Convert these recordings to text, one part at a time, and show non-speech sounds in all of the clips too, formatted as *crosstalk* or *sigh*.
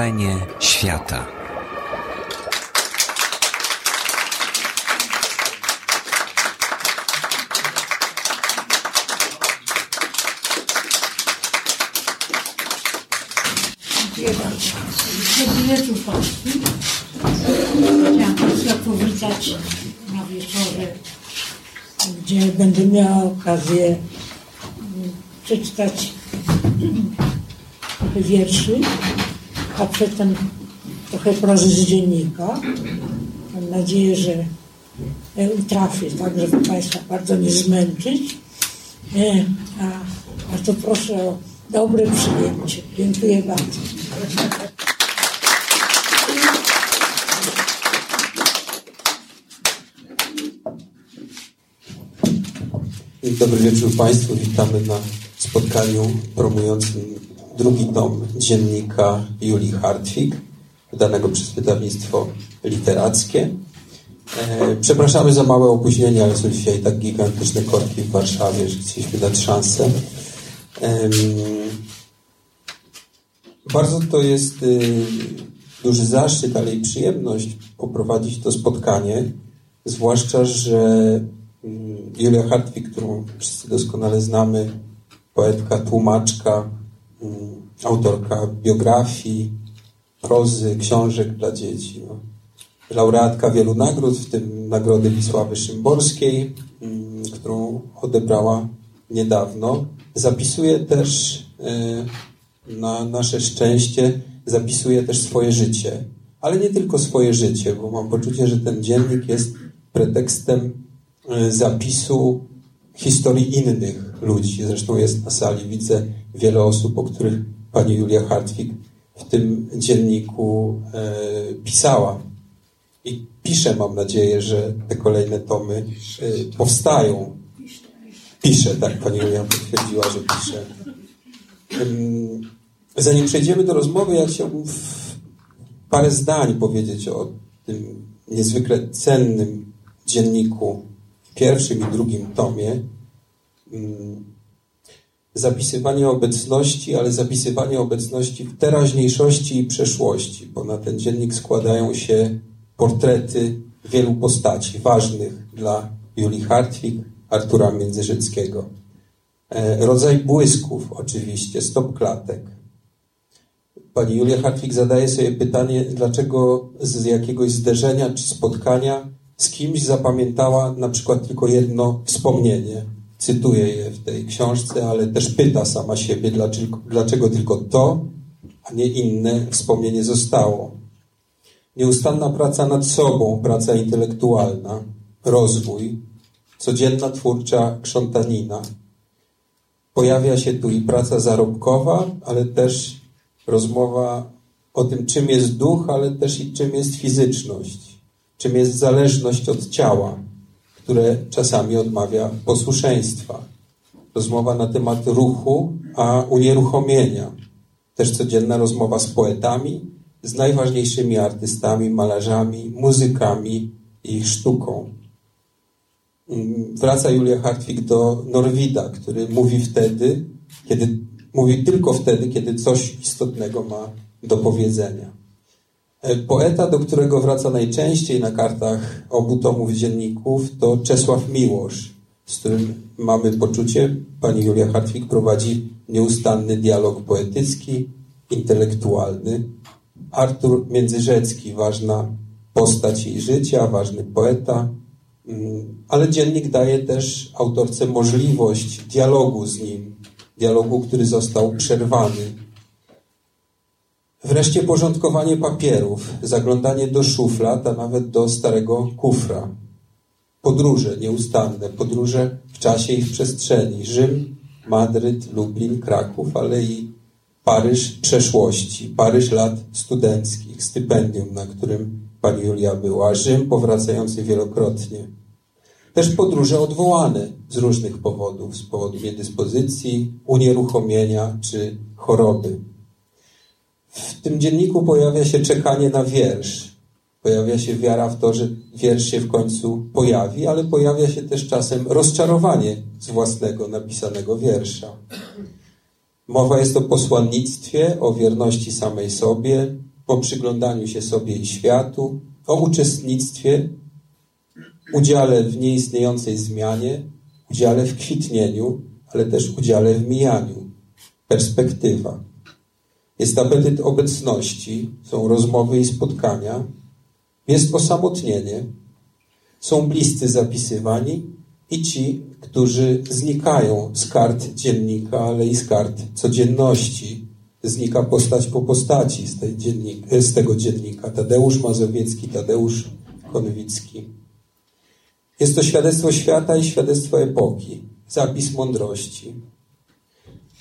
Wrażenie świata. Dziękuję. Chciałam Państwa powitać na wieczorze, gdzie będę miała okazję mm, przeczytać wierszy, a przedtem trochę prozy z dziennika. Mam nadzieję, że utrafię, tak, żeby Państwa bardzo nie zmęczyć. E, A, a to proszę o dobre przyjęcie. Dziękuję bardzo. Dobry wieczór Państwu. Witamy na spotkaniu promującym drugi tom dziennika Julii Hartwig, wydanego przez wydawnictwo literackie. E, przepraszamy za małe opóźnienie, ale są dzisiaj tak gigantyczne korki w Warszawie, że chcieliśmy dać szansę. Bardzo to jest y, duży zaszczyt, ale i przyjemność poprowadzić to spotkanie, zwłaszcza, że mm, Julia Hartwig, którą wszyscy doskonale znamy, poetka, tłumaczka, mm, autorka biografii, prozy, książek dla dzieci. No. Laureatka wielu nagród, w tym Nagrody Wisławy Szymborskiej, mm, którą odebrała niedawno. Zapisuje też y, na nasze szczęście, zapisuje też swoje życie. Ale nie tylko swoje życie, bo mam poczucie, że ten dziennik jest pretekstem y, zapisu historii innych ludzi. Zresztą jest na sali, widzę wiele osób, o których pani Julia Hartwig w tym dzienniku e, pisała. I pisze, mam nadzieję, że te kolejne tomy e, powstają. Pisze, tak, pani Julia potwierdziła, że pisze. Zanim przejdziemy do rozmowy, ja chciałbym parę zdań powiedzieć o tym niezwykle cennym dzienniku pierwszym i drugim tomie. Zapisywanie obecności, ale zapisywanie obecności w teraźniejszości i przeszłości, bo na ten dziennik składają się portrety wielu postaci ważnych dla Julii Hartwig, Artura Międzyrzeckiego. E, Rodzaj błysków, oczywiście, stop klatek. Pani Julia Hartwig zadaje sobie pytanie, dlaczego z jakiegoś zderzenia czy spotkania z kimś zapamiętała na przykład tylko jedno wspomnienie. Cytuję je w tej książce, ale też pyta sama siebie, dlaczego, dlaczego tylko to, a nie inne wspomnienie zostało. Nieustanna praca nad sobą, praca intelektualna, rozwój, codzienna twórcza krzątanina. Pojawia się tu i praca zarobkowa, ale też rozmowa o tym, czym jest duch, ale też i czym jest fizyczność, czym jest zależność od ciała, które czasami odmawia posłuszeństwa. Rozmowa na temat ruchu, a unieruchomienia. Też codzienna rozmowa z poetami, z najważniejszymi artystami, malarzami, muzykami i ich sztuką. Wraca Julia Hartwig do Norwida, który mówi wtedy, kiedy mówi tylko wtedy, kiedy coś istotnego ma do powiedzenia. Poeta, do którego wraca najczęściej na kartach obu tomów dzienników, to Czesław Miłosz, z którym mamy poczucie, pani Julia Hartwig prowadzi nieustanny dialog poetycki, intelektualny. Artur Międzyrzecki, ważna postać jej życia, ważny poeta, ale dziennik daje też autorce możliwość dialogu z nim, dialogu, który został przerwany. Wreszcie porządkowanie papierów, zaglądanie do szuflad, a nawet do starego kufra. Podróże nieustanne, podróże w czasie i w przestrzeni. Rzym, Madryt, Lublin, Kraków, ale i Paryż przeszłości, Paryż lat studenckich, stypendium, na którym pani Julia była, Rzym powracający wielokrotnie. Też podróże odwołane z różnych powodów, z powodu niedyspozycji, unieruchomienia czy choroby. W tym dzienniku pojawia się czekanie na wiersz. Pojawia się wiara w to, że wiersz się w końcu pojawi, ale pojawia się też czasem rozczarowanie z własnego napisanego wiersza. Mowa jest o posłannictwie, o wierności samej sobie, o przyglądaniu się sobie i światu, o uczestnictwie, udziale w nieistniejącej zmianie, udziale w kwitnieniu, ale też udziale w mijaniu. Perspektywa. Jest apetyt obecności, są rozmowy i spotkania, jest osamotnienie, są bliscy zapisywani i ci, którzy znikają z kart dziennika, ale i z kart codzienności. Znika postać po postaci z, dziennik, z tego dziennika. Tadeusz Mazowiecki, Tadeusz Konwicki. Jest to świadectwo świata i świadectwo epoki, zapis mądrości.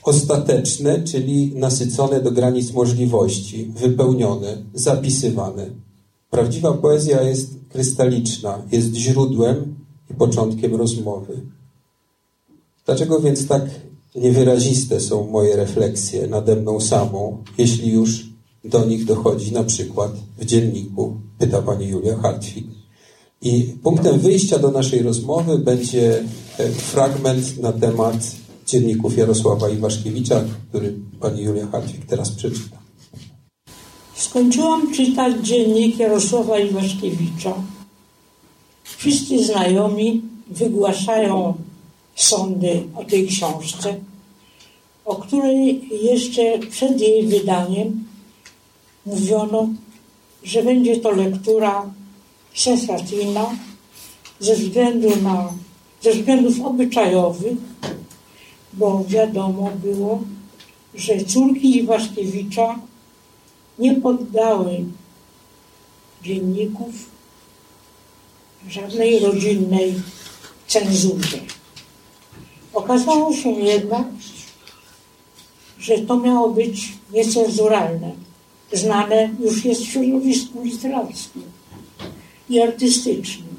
Ostateczne, czyli nasycone do granic możliwości, wypełnione, zapisywane. Prawdziwa poezja jest krystaliczna, jest źródłem i początkiem rozmowy. Dlaczego więc tak niewyraziste są moje refleksje nade mną samą, jeśli już do nich dochodzi na przykład w dzienniku, pyta pani Julia Hartwig. I punktem wyjścia do naszej rozmowy będzie e, fragment na temat dzienników Jarosława Iwaszkiewicza, który pani Julia Hartwig teraz przeczyta. Skończyłam czytać dziennik Jarosława Iwaszkiewicza. Wszyscy znajomi wygłaszają sądy o tej książce, o której jeszcze przed jej wydaniem mówiono, że będzie to lektura sensacyjna ze, względu na, ze względów obyczajowych, bo wiadomo było, że córki Iwaszkiewicza nie poddały dzienników żadnej rodzinnej cenzurze. Okazało się jednak, że to miało być niecenzuralne. Znane już jest w środowisku literackim i artystycznym.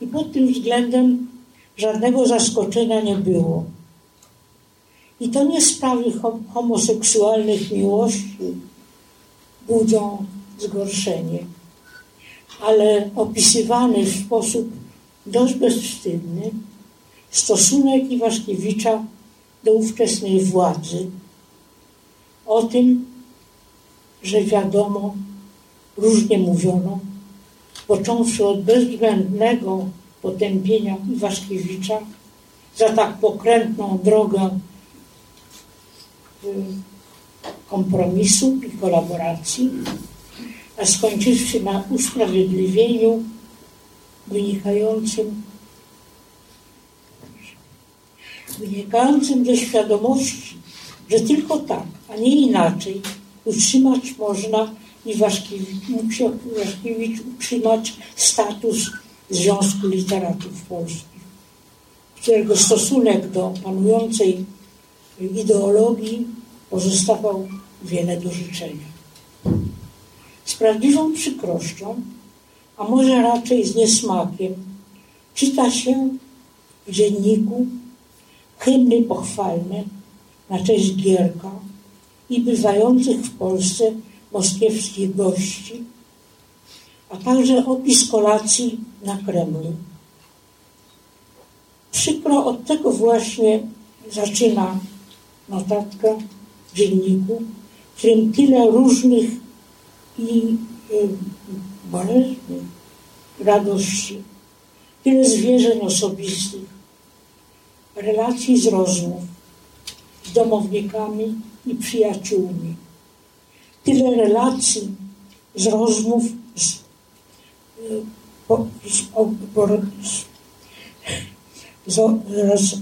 I pod tym względem żadnego zaskoczenia nie było. I to nie sprawy homoseksualnych miłości budzą zgorszenie, ale opisywany w sposób dość bezwstydny stosunek Iwaszkiewicza do ówczesnej władzy, o tym, że wiadomo, różnie mówiono, począwszy od bezwzględnego potępienia Iwaszkiewicza za tak pokrętną drogę kompromisu i kolaboracji, a skończywszy na usprawiedliwieniu wynikającym wynikającym ze świadomości, że tylko tak, a nie inaczej utrzymać można i Waszkiewicz utrzymać status Związku Literatów Polskich, którego stosunek do panującej ideologii pozostawał wiele do życzenia. Z prawdziwą przykrością, a może raczej z niesmakiem, czyta się w dzienniku hymny pochwalne na cześć Gierka i bywających w Polsce moskiewskich gości, a także opis kolacji na Kremlu. Przykro od tego właśnie zaczyna notatka w dzienniku, w którym tyle różnych i y, bolesnych radości, tyle zwierzeń osobistych, relacji z rozmów z domownikami i przyjaciółmi. Tyle relacji z rozmów z, z, z, z,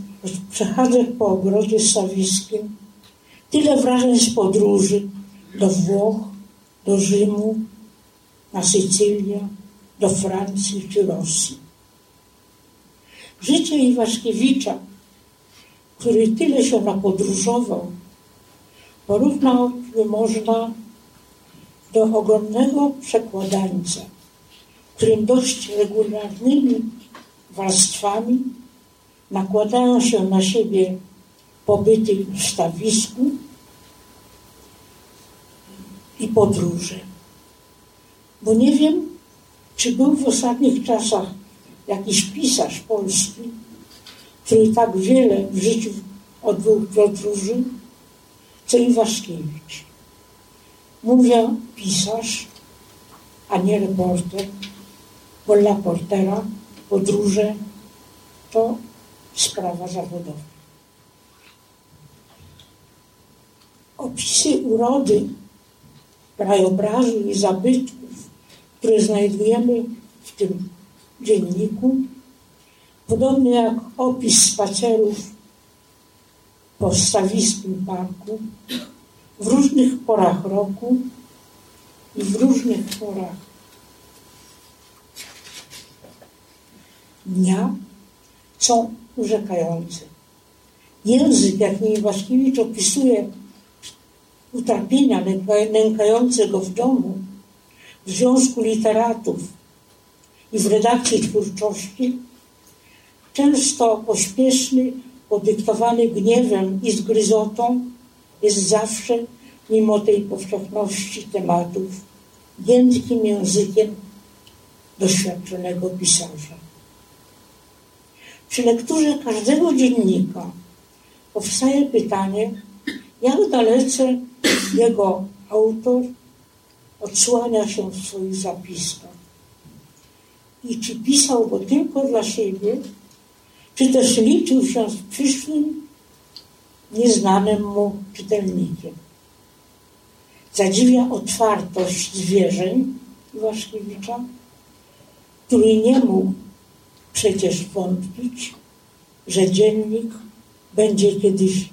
przechadzek po ogrodzie sawiskim, tyle wrażeń z podróży do Włoch, do Rzymu, na Sycylię, do Francji czy Rosji. Życie Iwaszkiewicza który tyle się napodróżował, porównał można do ogromnego przekładańca, którym dość regularnymi warstwami nakładają się na siebie pobyty w stawisku i podróże. Bo nie wiem, czy był w ostatnich czasach jakiś pisarz polski, który tak wiele w życiu odbył podróży, co Iwaszkiewicz. Mówię pisarz, a nie reporter, bo dla portera podróże to sprawa zawodowa. Opisy urody, krajobrazu i zabytków, które znajdujemy w tym dzienniku, podobnie jak opis spacerów po stawiskim parku, w różnych porach roku i w różnych porach dnia są urzekające. Język, jaki Iwaszkiewicz opisuje utrapienia nękające go w domu, w Związku Literatów i w redakcji twórczości, często pośpieszny, podyktowany gniewem i zgryzotą, jest zawsze, mimo tej powszechności tematów, językiem językiem doświadczonego pisarza. Przy lekturze każdego dziennika powstaje pytanie, jak dalece jego autor odsłania się w swoich zapiskach. I czy pisał go tylko dla siebie, czy też liczył się z przyszłym, nieznanym mu czytelnikiem. Zadziwia otwartość zwierzeń Iwaszkiewicza, który nie mógł przecież wątpić, że dziennik będzie kiedyś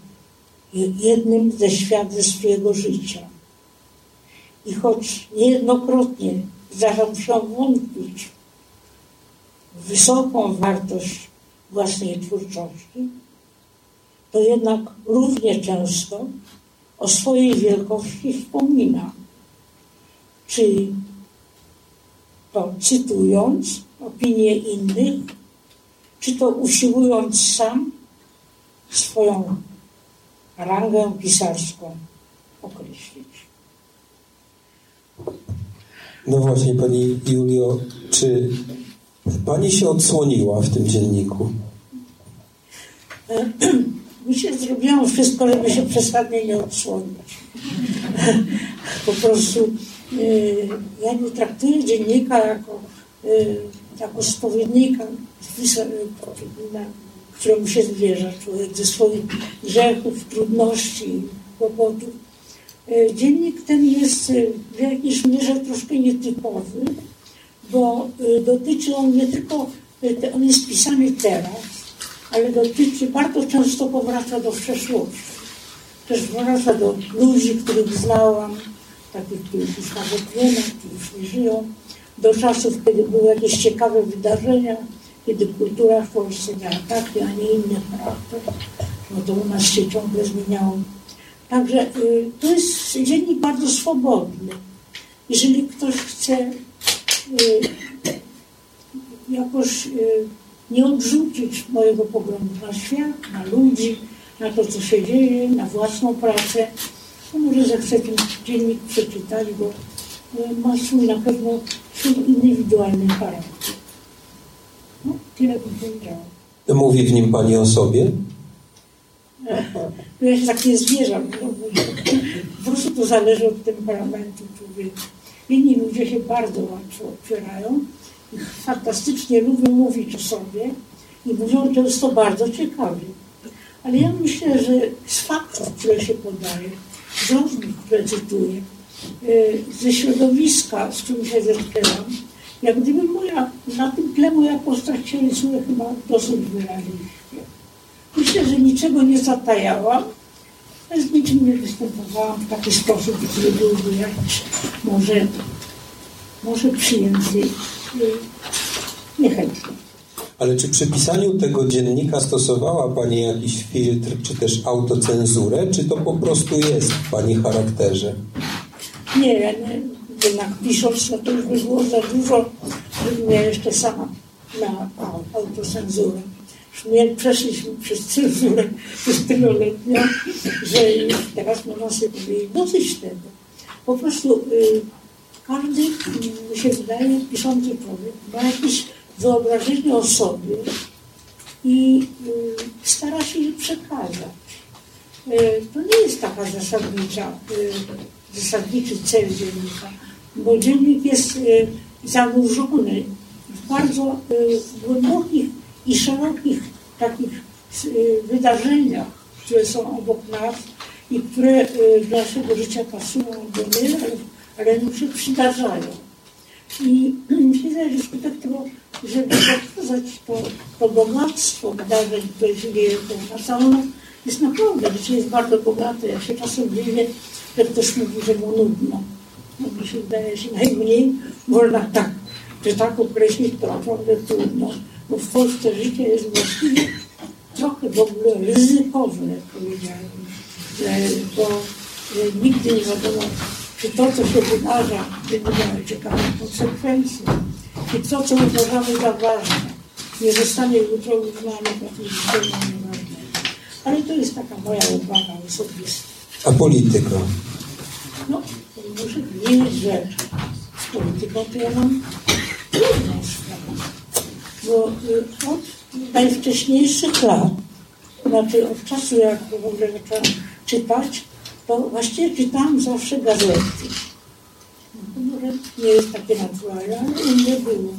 jednym ze świadectw jego życia. I choć niejednokrotnie zdarzał się wątpić w wysoką wartość własnej twórczości, to jednak równie często o swojej wielkości wspomina. Czy to cytując opinie innych, czy to usiłując sam swoją rangę pisarską określić. No właśnie, Pani Julio, czy Pani się odsłoniła w tym dzienniku? *clears throat* Mi się zrobiłam wszystko, żeby się przesadnie nie odsłonić. *laughs* po prostu ja nie traktuję dziennika jako, yy, jako spowiednika, któremu się zwierza człowiek ze swoich grzechów, trudności, kłopotów. E, dziennik ten jest e, w jakiejś mierze troszkę nietypowy, bo e, dotyczy on nie tylko, on jest pisany teraz, ale dotyczy, bardzo często powraca do przeszłości. Też powraca do ludzi, których znałam, takich, których nie ma, którzy żyją, do czasów, kiedy były jakieś ciekawe wydarzenia, kiedy kultura w Polsce miała taki, a nie inny charakter, no to u nas się ciągle zmieniało. Także y, to jest dziennik bardzo swobodny. Jeżeli ktoś chce y, jakoś y, nie odrzucić mojego poglądu na świat, na ludzi, na to, co się dzieje, na własną pracę, to może zechce ten dziennik przeczytać, bo y, ma swój na pewno swój indywidualny charakter. No, tyle bym powiedziała. Mówi w nim Pani o sobie? Ja się tak nie zwierzam. Po prostu to zależy od temperamentu człowieka. Inni ludzie się bardzo łatwo otwierają i fantastycznie lubią mówić o sobie i mówią często bardzo ciekawie. Ale ja myślę, że z faktów, które się podaje, które cytuję, y, ze środowiska, z którym się zetknęłam, jak gdyby moja, na tym tle moja postać się rysuje chyba dosyć wyraźnie. Myślę, że niczego nie zatajałam, z niczym nie występowałam w taki sposób, który byłby jakiś może, może przyjęty y, niechętnie. Ale czy przy pisaniu tego dziennika stosowała Pani jakiś filtr, czy też autocenzurę, czy to po prostu jest w Pani charakterze? Nie, ja nie, jednak pisząc, no to już by było za dużo, żebym ja jeszcze sama miała autocenzurę. Przeszliśmy przez cenzurę *laughs* przez tyloletnią, że już teraz można sobie powiedzieć dosyć tego. Po prostu y, każdy, mi się wydaje, piszący człowiek ma jakieś wyobrażenie o sobie i y, stara się je przekazać. Y, to nie jest taka zasadnicza y, zasadniczy cel dziennika, bo dziennik jest zanurzony w bardzo głębokich i szerokich takich wydarzeniach, które są obok nas i które do naszego życia pasują do mnie, ale nam się przydarzają. I *clears throat* wydaje, że skutek tego, żeby pokazać to, to bogactwo wydarzeń, które się dzieje na całą jest naprawdę, życie jest bardzo bogate. Ja się czasem dziwię, że ktoś mówi, że mu nudno. No mi się wydaje, że najmniej można tak, że tak określić, to naprawdę trudno. Bo w Polsce życie jest właściwie trochę w ogóle ryzykowne, powiedziałem. Bo nigdy nie wiadomo, czy to, co się wydarza, będzie miało ciekawe konsekwencje. I to, co uważamy za ważne, nie zostanie jutro uznane za zupełnie nieważne. Ale to jest taka moja uwaga osobista. A polityka? No, muszę powiedzieć, że z polityką to ja mam trudną sprawę. Bo y, od najwcześniejszych lat, znaczy od czasu, jak w ogóle zaczęłam czytać, to właściwie czytałam zawsze gazety. Może nie jest takie naturalne, ale u mnie było.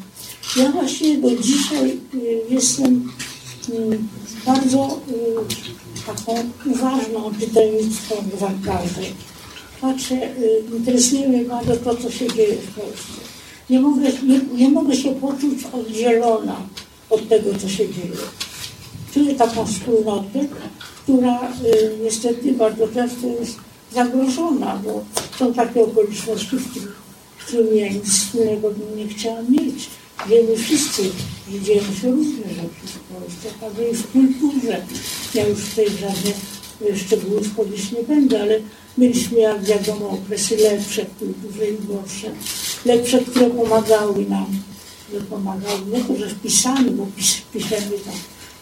Ja właśnie do dzisiaj y, jestem y, bardzo y, taką uważną czytelnictwą gwarkarzy. Patrzę, interesuje mnie bardzo to, co się dzieje w Polsce. Nie mogę, nie, nie mogę się poczuć oddzielona od tego, co się dzieje. Czuję taką wspólnotę, która y, niestety bardzo często jest zagrożona, bo są takie okoliczności, z którymi ja nic wspólnego nie chciałam mieć. Wiemy wszyscy, że dzieją się różne rzeczy w Polsce, także i w kulturze. Ja już tutaj żadnych szczegółów wchodzić nie będę, ale mieliśmy, jak wiadomo, okresy lepsze w kulturze i gorsze. Lepsze, które pomagały nam, które pomagały, nie to, że w pisaniu, bo pis, piszemy tak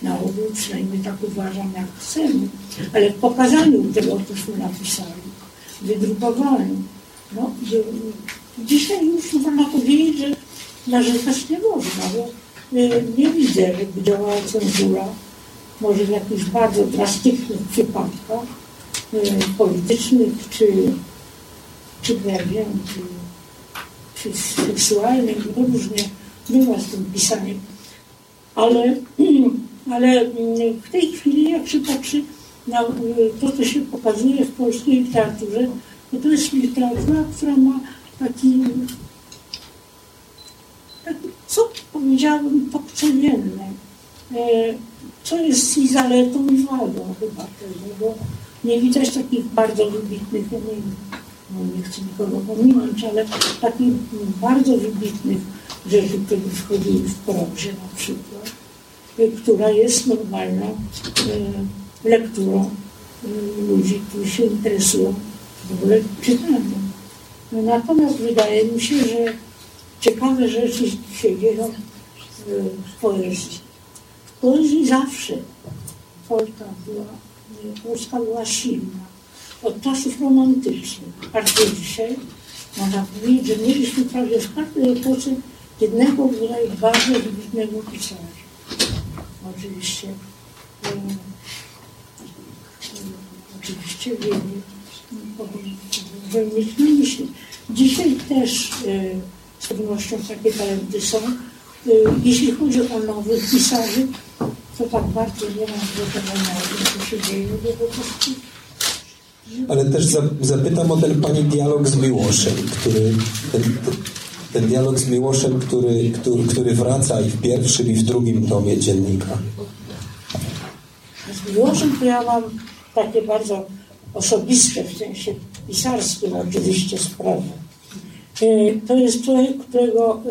na ogół, przynajmniej tak uważam, jak chcemy, ale w pokazaniu tego, cośmy napisali, wydrukowaniu. No, dzisiaj już można powiedzieć, że narzekać nie można, bo y, nie widzę, żeby działała cenzura, może w jakichś bardzo drastycznych przypadkach y, politycznych, czy, czy nie wiem, czy, czy seksualnych, różnie bywa z tym pisaniem. Ale *clears throat* ale mm, w tej chwili, jak się patrzy na y, to, co się pokazuje w polskiej literaturze, to to jest literatura, która ma taki, taki co powiedziałabym, tok codzienny, e, co jest i zaletą, i wadą chyba tego, bo nie widać takich bardzo wybitnych, nie, no nie chcę nikogo pominąć, ale takich bardzo wybitnych rzeczy, które wchodziły w prozie na przykład która jest normalną e, lekturą e, ludzi, którzy się interesują w ogóle czytaniem. Natomiast wydaje mi się, że ciekawe rzeczy się dzieją e, w poezji. W poezji zawsze Polska była, Polska była silna. Od czasów romantycznych, aż do dzisiaj można powiedzieć, że mieliśmy prawie w każdej epoce jednego bardzo wybitnego pisarza oczywiście oczywiście powinniśmy mieć na myśli. Dzisiaj też z pewnością takie talenty są. Jeśli chodzi o nowych pisarzy, to tak bardzo nie mam zdecydowania o tym, co się dzieje, bo po prostu ale też zapytam o ten pani dialog z Miłoszem, który ten, ten dialog z Miłoszem, który, który, który wraca i w pierwszym, i w drugim tomie dziennika. Z Miłoszem to ja mam takie bardzo osobiste, w sensie pisarskim oczywiście sprawy. E, to jest człowiek, którego, e,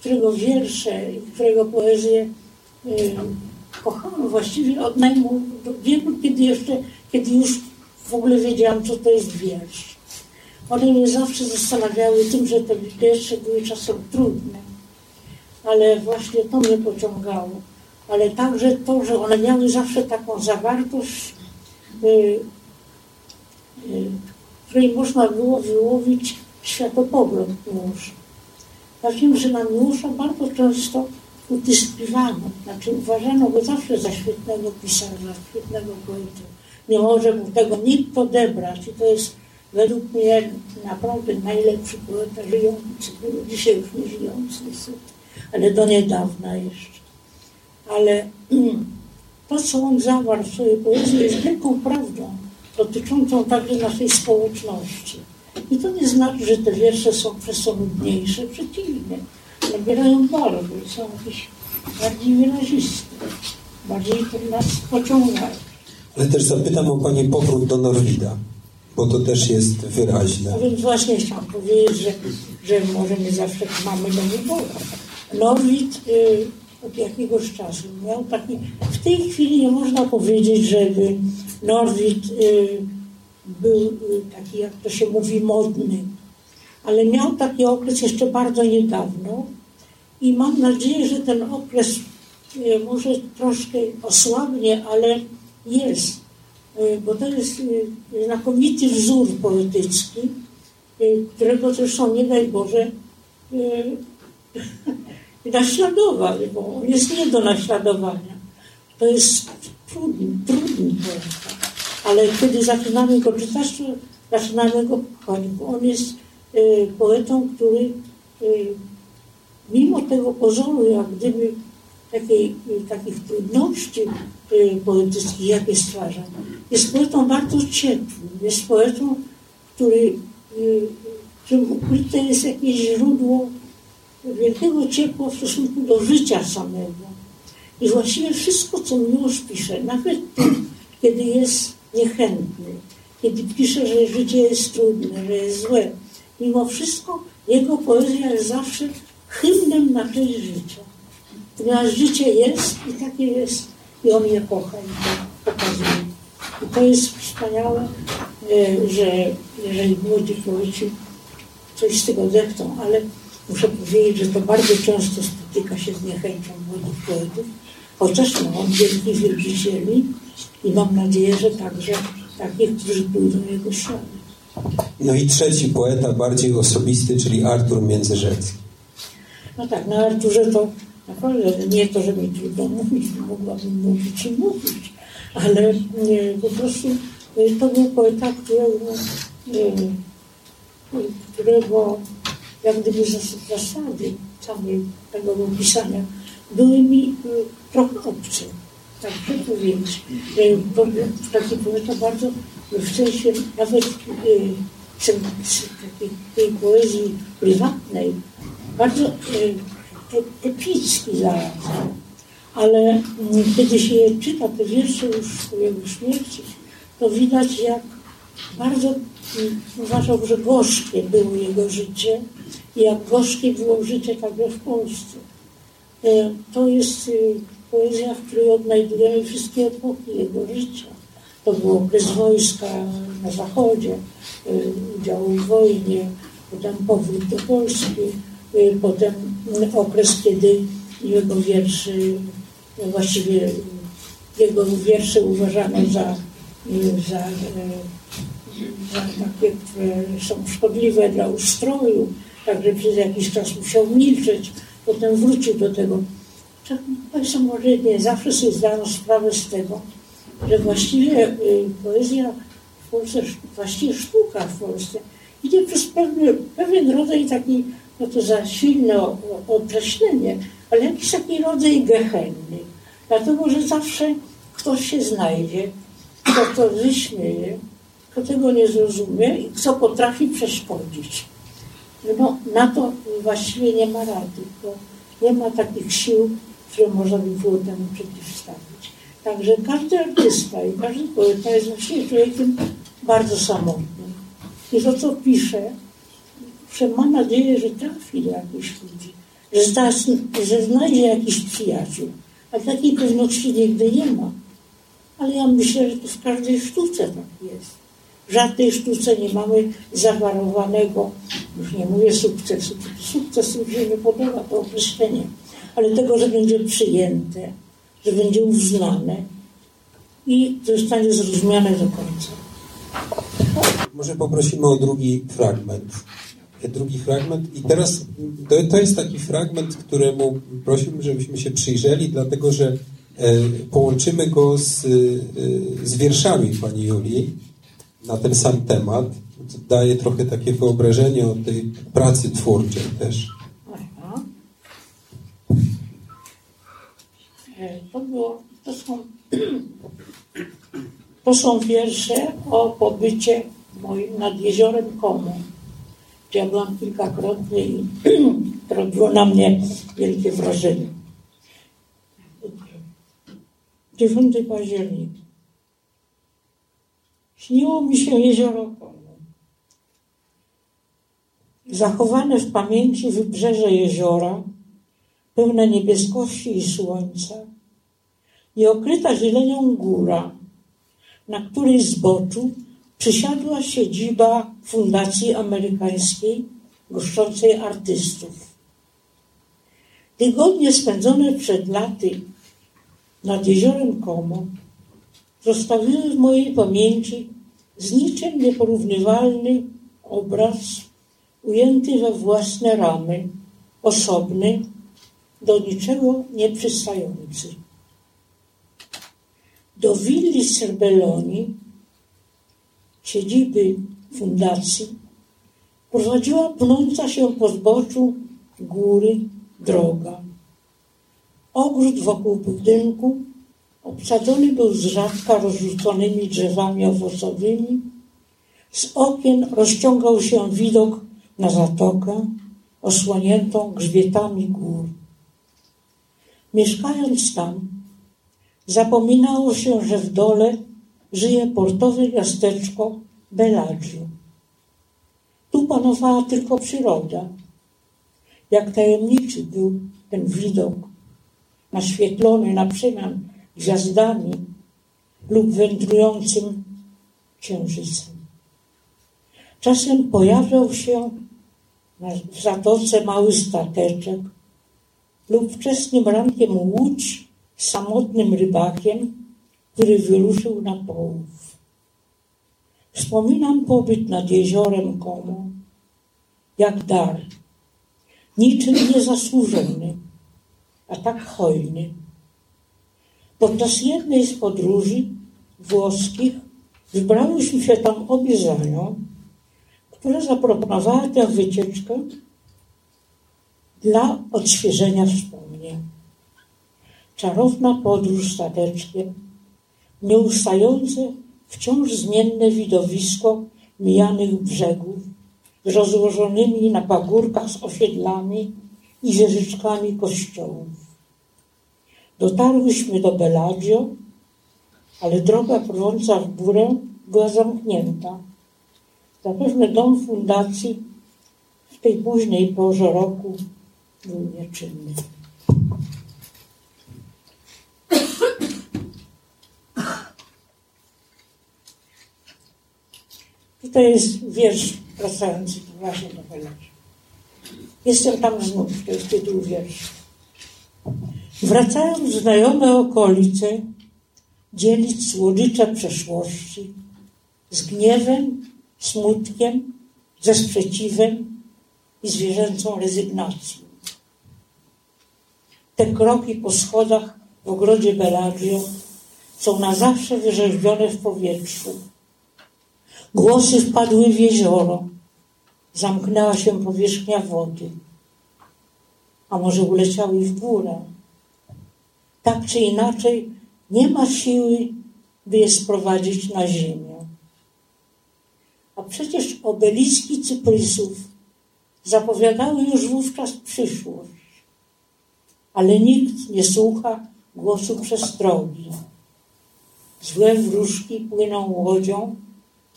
którego wiersze którego poezję e, kochałam właściwie od najmu kiedy jeszcze, kiedy już w ogóle wiedziałam, co to jest wiersz. One mnie zawsze zastanawiały tym, że te wiersze były czasem trudne, ale właśnie to mnie pociągało. Ale także to, że one miały zawsze taką zawartość, y, y, której można było wyłowić światopogląd Miłosza. Wiem, że na Miłosza bardzo często utyskiwano, znaczy uważano go zawsze za świetnego pisarza, świetnego poetę. Nie może mu tego nikt odebrać i to jest według mnie naprawdę najlepszy poeta żyjący, dzisiaj już nie żyjący niestety, ale do niedawna jeszcze. Ale *clears throat* to, co on zawarł w swojej poezji, jest wielką prawdą dotyczącą także naszej społeczności. I to nie znaczy, że te wiersze są przez to nudniejsze, przeciwnie. Nabierają barwy, są jakieś bardziej wyraziste, bardziej nas pociągają. Ale też zapytam o Pani powrót do Norwida, bo to też jest wyraźne. A więc właśnie chciałam powiedzieć, że, że może nie zawsze mamy do wyboru. Norwid y, od jakiegoś czasu miał taki... W tej chwili nie można powiedzieć, żeby Norwid y, był y, taki, jak to się mówi, modny. Ale miał taki okres jeszcze bardzo niedawno i mam nadzieję, że ten okres y, może troszkę osłabnie, ale jest, bo to jest y, znakomity wzór poetycki, którego zresztą nie daj Boże *laughs* naśladować, bo on jest nie do naśladowania. To jest trudny, trudny poeta. Ale kiedy zaczynamy go czytać, to zaczynamy go kochać, bo on jest poetą, który mimo tego pozoru, jak gdyby takiej, takich trudności poetyckich, jakie stwarza, jest poetą bardzo ciepłym, jest poetą, który, y, którym ukryte jest jakieś źródło wielkiego ciepła w stosunku do życia samego. I właściwie wszystko, co Miłosz pisze, nawet kiedy jest niechętny, kiedy pisze, że życie jest trudne, że jest złe, mimo wszystko jego poezja jest zawsze hymnem na część życia. Ponieważ życie jest i takie jest i on je kocha i to pokazuje. I to jest wspaniałe, e, że jeżeli młodzi poeci coś z tego zechcą, ale muszę powiedzieć, że to bardzo często spotyka się z niechęcią młodych poetów, chociaż mam wielkich wielbicieli i mam nadzieję, że także takich, którzy pójdą jego ślady. No i trzeci poeta, bardziej osobisty, czyli Artur Międzyrzecki. No tak, na Arturze to naprawdę nie to, że mi trudno mówić, mogłabym mówić i mówić, ale nie, po prostu e, to był poeta, którego, e, którego jak gdyby zasady samej tego pisania były mi e, trochę obce. Tak chcę powiedzieć. To taki poeta bardzo w sensie nawet takiej tej poezji prywatnej bardzo epicki zarazem. Ale mm, kiedy się czyta te wiersze już po jego śmierci, to widać, jak bardzo mm, uważał, że gorzkie było jego życie i jak gorzkie było życie także w Polsce. E, to jest y, poezja, w której odnajdujemy wszystkie epoki jego życia. To był okres wojska na zachodzie, y, udział w wojnie, potem powrót do Polski, potem okres, kiedy jego wierszy, właściwie jego wiersze uważano za, za, za takie, które są szkodliwe dla ustroju, także przez jakiś czas musiał milczeć, potem wrócił do tego. Państwo może nie zawsze sobie zdano sprawę z tego, że właściwie y, poezja w Polsce, właściwie sztuka w Polsce idzie przez pewien, pewien rodzaj takiej no to za silne określenie, ale jakiś taki rodzaj gehenny. Dlatego, że zawsze ktoś się znajdzie, kto to wyśmieje, kto tego nie zrozumie i kto potrafi przeszkodzić. No, na to właściwie nie ma rady, bo nie ma takich sił, które można by było temu przeciwstawić. Także każdy artysta i każdy poeta jest właśnie człowiekiem bardzo samotnym. I to, co pisze, że ma nadzieję, że trafi do jakichś ludzi, że, zda, że znajdzie jakiś przyjaciół. A takiej pewności nigdy nie ma. Ale ja myślę, że to w każdej sztuce tak jest. W żadnej sztuce nie mamy zawarowanego, już nie mówię sukcesu, sukces mi się nie podoba to określenie, ale tego, że będzie przyjęte, że będzie uznane i zostanie zrozumiane do końca. Może poprosimy o drugi fragment drugi fragment. I teraz to, to jest taki fragment, któremu prosiłbym, żebyśmy się przyjrzeli, dlatego że e, połączymy go z, e, z wierszami pani Julii na ten sam temat. daje trochę takie wyobrażenie o tej pracy twórczej też. E, to, było, to, są, to są wiersze o pobycie moim nad jeziorem Komu, ja byłam kilkakrotnie i *clears throat* robiło na mnie wielkie wrażenie. 9 października. Śniło mi się jezioro Komu. Zachowane w pamięci wybrzeże jeziora, pełne niebieskości i słońca i okryta zielenią góra, na której zboczu przysiadła siedziba Fundacji Amerykańskiej goszczącej artystów. Tygodnie spędzone przed laty nad jeziorem Como zostawiły w mojej pamięci z niczym nieporównywalny obraz ujęty we własne ramy, osobny, do niczego nieprzystający. Do willi Cerbelloni, siedziby fundacji, prowadziła pnąca się po zboczu góry droga. Ogród wokół budynku obsadzony był z rzadka rozrzuconymi drzewami owocowymi. Z okien rozciągał się widok na zatokę osłoniętą grzbietami gór. Mieszkając tam, zapominało się, że w dole żyje portowe miasteczko Bellagio. Tu panowała tylko przyroda. Jak tajemniczy był ten widok, naświetlony na przemian gwiazdami lub wędrującym księżycem. Czasem pojawiał się w zatoce mały stateczek lub wczesnym rankiem łódź samotnym rybakiem, który wyruszył na połów. Wspominam pobyt nad jeziorem Komo jak dar, niczym niezasłużony, a tak hojny. Podczas jednej z podróży włoskich wybrałyśmy się tam obie za nią, która zaproponowała tę wycieczkę dla odświeżenia wspomnień. Czarowna podróż stateczkiem, nieustające, wciąż zmienne widowisko mijanych brzegów, z rozłożonymi na pagórkach z osiedlami i wieżyczkami kościołów. Dotarłyśmy do Bellagio, ale droga prowadząca w górę była zamknięta. Zapewne dom fundacji w tej późnej porze roku był nieczynny. Tutaj jest wiersz wracający właśnie do Bellagio. Jestem tam znów, to jest tytuł wiersza. Wracają znajome okolice, dzielić słodycze przeszłości z gniewem, smutkiem, ze sprzeciwem i zwierzęcą rezygnacją. Te kroki po schodach w ogrodzie Bellagio są na zawsze wyrzeźbione w powietrzu. Głosy wpadły w jezioro. Zamknęła się powierzchnia wody. A może uleciały w górę? Tak czy inaczej, nie ma siły, by je sprowadzić na ziemię. A przecież obeliski cyprysów zapowiadały już wówczas przyszłość. Ale nikt nie słucha głosu przestrogi. Złe wróżki płyną łodzią,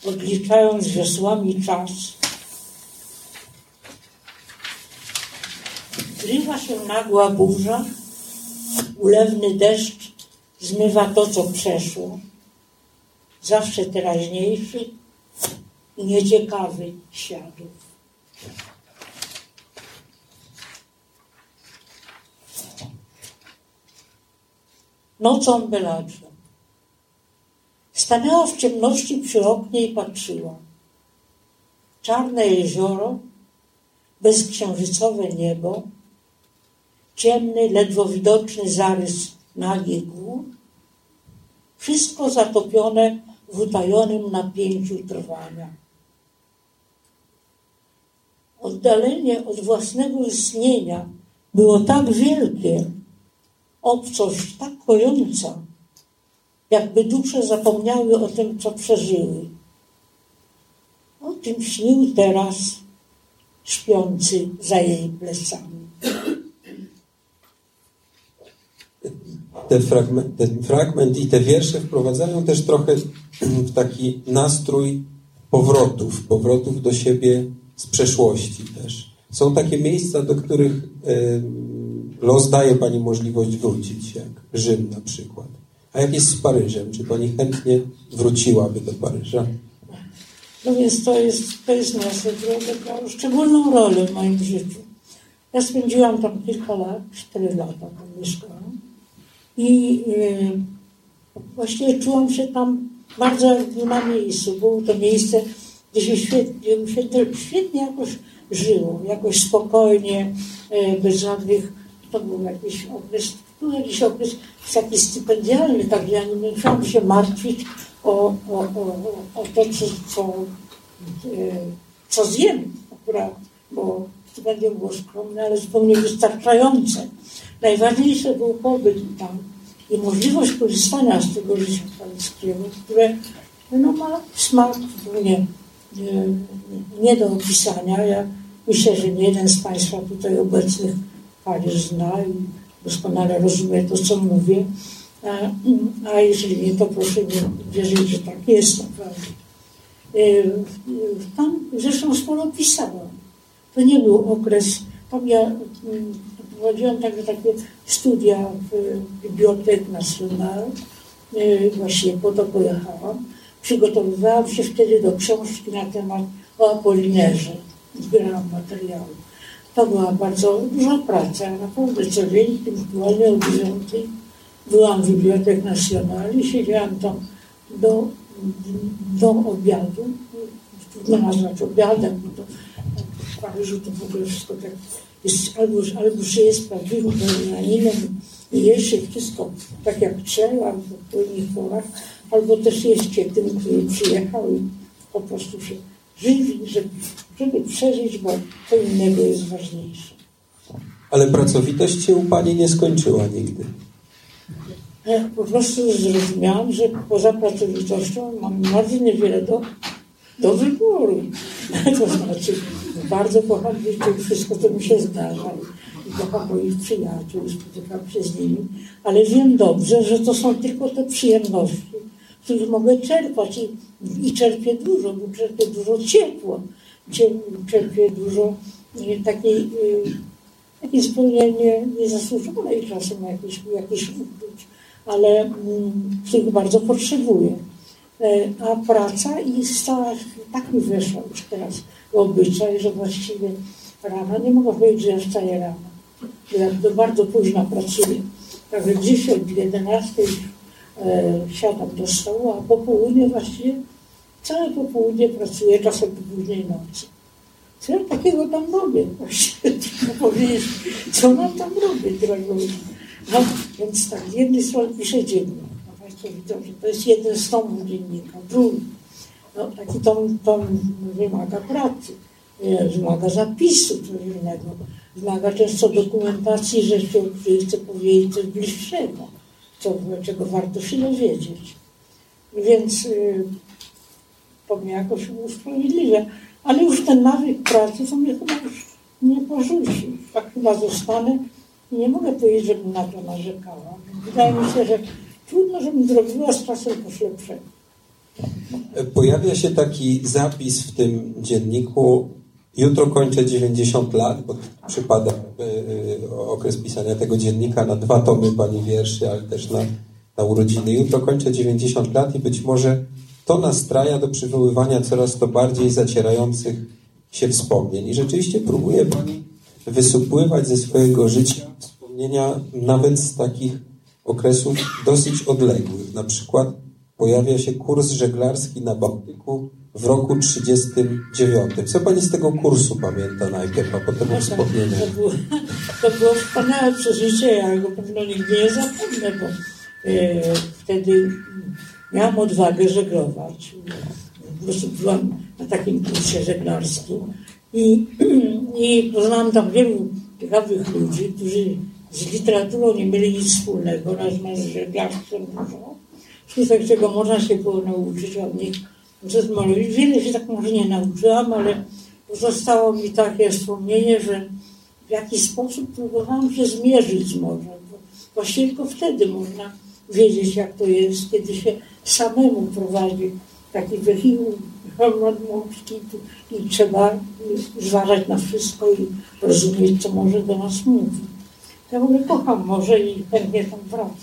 odliczając wiosłami czas. Zrywa się nagła burza, ulewny deszcz zmywa to, co przeszło. Zawsze teraźniejszy i nieciekawy światów. Nocą Bellagio. Stanęła w ciemności przy oknie i patrzyła. Czarne jezioro, bezksiężycowe niebo, ciemny, ledwo widoczny zarys nagich gór, wszystko zatopione w utajonym napięciu trwania. oddalenie od własnego istnienia było tak wielkie, obcość tak kojąca, jakby dusze zapomniały o tym, co przeżyły. O tym śnił teraz śpiący za jej plecami. Ten fragment, ten fragment i te wiersze wprowadzają też trochę w taki nastrój powrotów, powrotów do siebie z przeszłości też. Są takie miejsca, do których los daje Pani możliwość wrócić, jak Rzym na przykład. A jak jest z Paryżem? Czy Pani chętnie wróciłaby do Paryża? No więc to jest, to jest miasto, które odegrało szczególną rolę w moim życiu. Ja spędziłam tam kilka lat, cztery lata tam mieszkałam i yy, właściwie czułam się tam bardzo na miejscu. Było to miejsce, gdzie się świetnie, świetnie, jakoś żyło, jakoś spokojnie, yy, bez żadnych, to był jakiś okres, był jakiś okres taki stypendialny, tak ja nie musiałam się martwić o, o, o, o to, co, co, yy, co zjem akurat, bo stypendium było skromne, ale zupełnie wystarczające. Najważniejsze był pobyt tam i możliwość korzystania z tego życia paryskiego, które no, ma smak zupełnie nie, nie do opisania. Ja myślę, że nie jeden z Państwa tutaj obecnych Paryż zna i doskonale rozumie to, co mówię. A, a jeżeli nie, to proszę wierzyć, że tak jest naprawdę. Tam zresztą sporo pisałam. To nie był okres, tam ja prowadziłam także takie studia w Bibliotece Nationale, właśnie po to pojechałam. Przygotowywałam się wtedy do książki na temat o Apolinerze. Zbierałam materiały. To była bardzo duża praca. Naprawdę co dzień, indywidualnie o dziewiątej byłam w Bibliotece Nationale i siedziałam tam do, do obiadu. Trudno nazwać obiadem, bo to w Paryżu to w ogóle wszystko tak jest, albo, albo się jest prawdziwym Berlinaninem i je się wszystko tak jak trzeba, w pełnych porach, albo też jest się tym, który przyjechał i po prostu się żywi, żeby, żeby przeżyć, bo to innego jest ważniejsze. Ale pracowitość się u Pani nie skończyła nigdy. Ja po prostu zrozumiałam, że poza pracowitością mam bardzo niewiele do, do wyboru. *laughs* To znaczy, bardzo kocham życie i wszystko, co mi się zdarza. I kocham moich przyjaciół spotykam się z nimi, ale wiem dobrze, że to są tylko te przyjemności, których mogę czerpać i, i czerpię dużo, bo czerpię dużo ciepła, czerpię dużo nie, takiej, y, takiej zupełnie nie, niezasłużonej czasem jakiejś, jakiejś uczuć, ale mm, których bardzo potrzebuję. E, a praca i stała, tak mi weszła już teraz w obyczaj, że właściwie rano, nie mogę powiedzieć, że ja wstaję rano, ja do bardzo późno pracuję. Także dzisiaj od 11 e, siadam do stołu, a po południe właściwie całe popołudnie pracuję, czasem do późnej nocy. Co ja takiego tam robię? Właściwie trudno powiedzieć, co mam tam robić, drogo. No, więc tak, z jednej strony piszę dziennik to jest jeden z tomów dziennika. Drugi, no, taki tom, tom wymaga pracy, wymaga zapisu, coś innego. Wymaga często dokumentacji rzeczy, o której chcę powiedzieć coś bliższego, co, czego warto się dowiedzieć. Więc y, to mnie jakoś usprawiedliwia. Ale już ten nawyk pracy to mnie chyba już nie porzuci. Tak chyba zostanę i nie mogę powiedzieć, żebym na to narzekała. Wydaje mi się, że Trudno, żebym zrobiła z czasem coś lepszego. Pojawia się taki zapis w tym dzienniku. Jutro kończę 90 lat, bo przypada y, okres pisania tego dziennika na dwa tomy pani wierszy, ale też na, na urodziny. Jutro kończę 90 lat i być może to nastraja do przywoływania coraz to bardziej zacierających się wspomnień. I rzeczywiście próbuje pani wysupływać ze swojego życia wspomnienia nawet z takich okresów dosyć odległych. Na przykład pojawia się kurs żeglarski na Bałtyku w roku 1939. Co pani z tego kursu pamięta najpierw, a potem o wspomnieniach? To było, to było wspaniałe przeżycie, ja go pewno nigdy nie zapomnę, bo e, wtedy miałam odwagę żeglować. Po prostu byłam na takim kursie żeglarskim I, *clears throat* i poznałam tam wielu ciekawych ludzi, którzy z literaturą nie mieli nic wspólnego, natomiast żeglarstwem dużo. Wskutek czego można się było nauczyć od nich rozmawiać. Wiele się tak może nie nauczyłam, ale zostało mi takie wspomnienie, że w jakiś sposób próbowałam się zmierzyć z morzem. Właściwie tylko wtedy można wiedzieć, jak to jest, kiedy się samemu prowadzi taki wehikuł nadmorski i trzeba zważać na wszystko i rozumieć, co może do nas mówi. Ja w ogóle kocham morze i chętnie tam wracam.